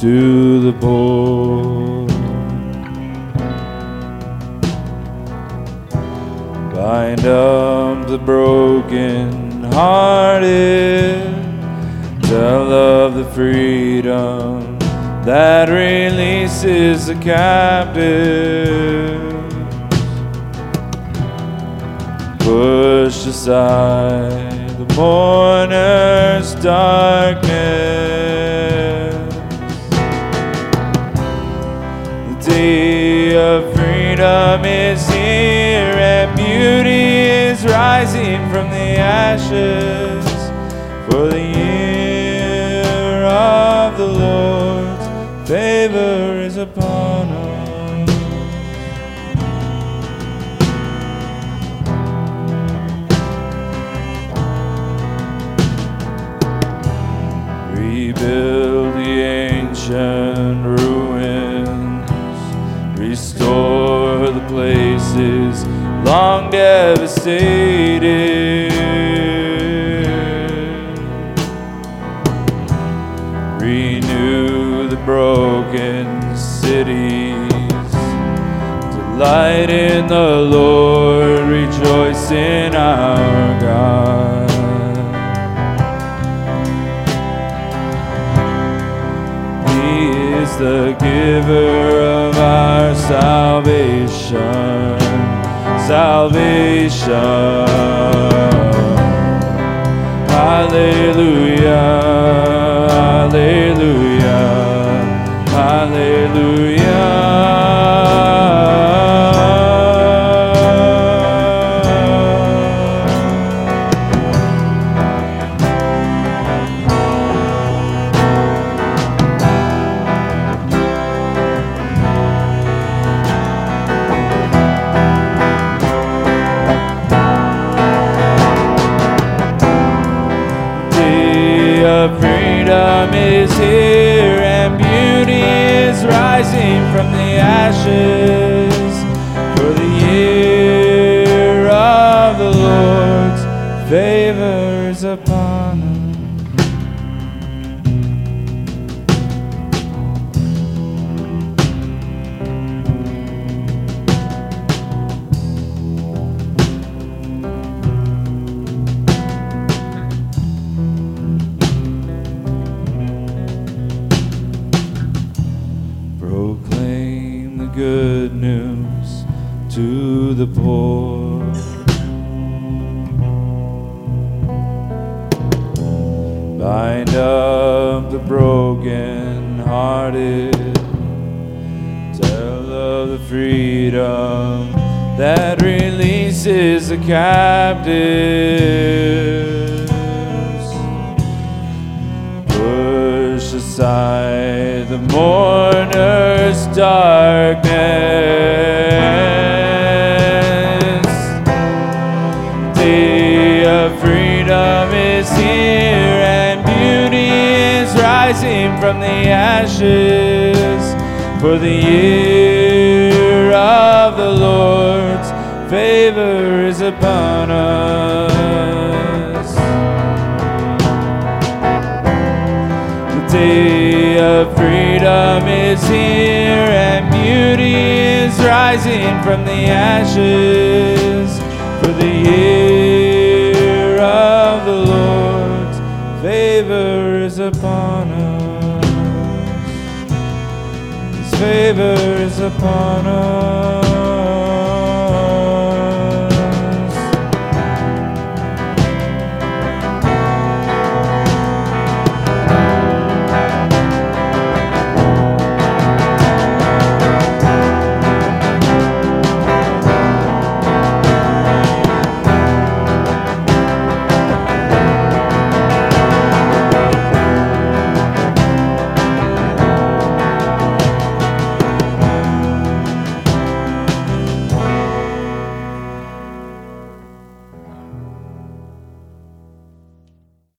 to the poor. Bind up the broken hearted. Tell of the freedom that releases the captive. Push aside mourner's darkness. The day of freedom is here and beauty is rising from the ashes. For the year of the Lord's favor is upon us. Ancient ruins, restore the places long devastated. Renew the broken cities. Delight in the Lord, rejoice in our God. Is the giver of our salvation. Salvation. Is here and beauty is rising from the ashes to the poor. Bind up the broken hearted. Tell of the freedom that releases the captives. Push aside the mourner's darkness. From the ashes. For the year of the Lord's favor is upon us. The day of freedom is here and beauty is rising from the ashes. For the year of the Lord's favor is upon us. His favor is upon us.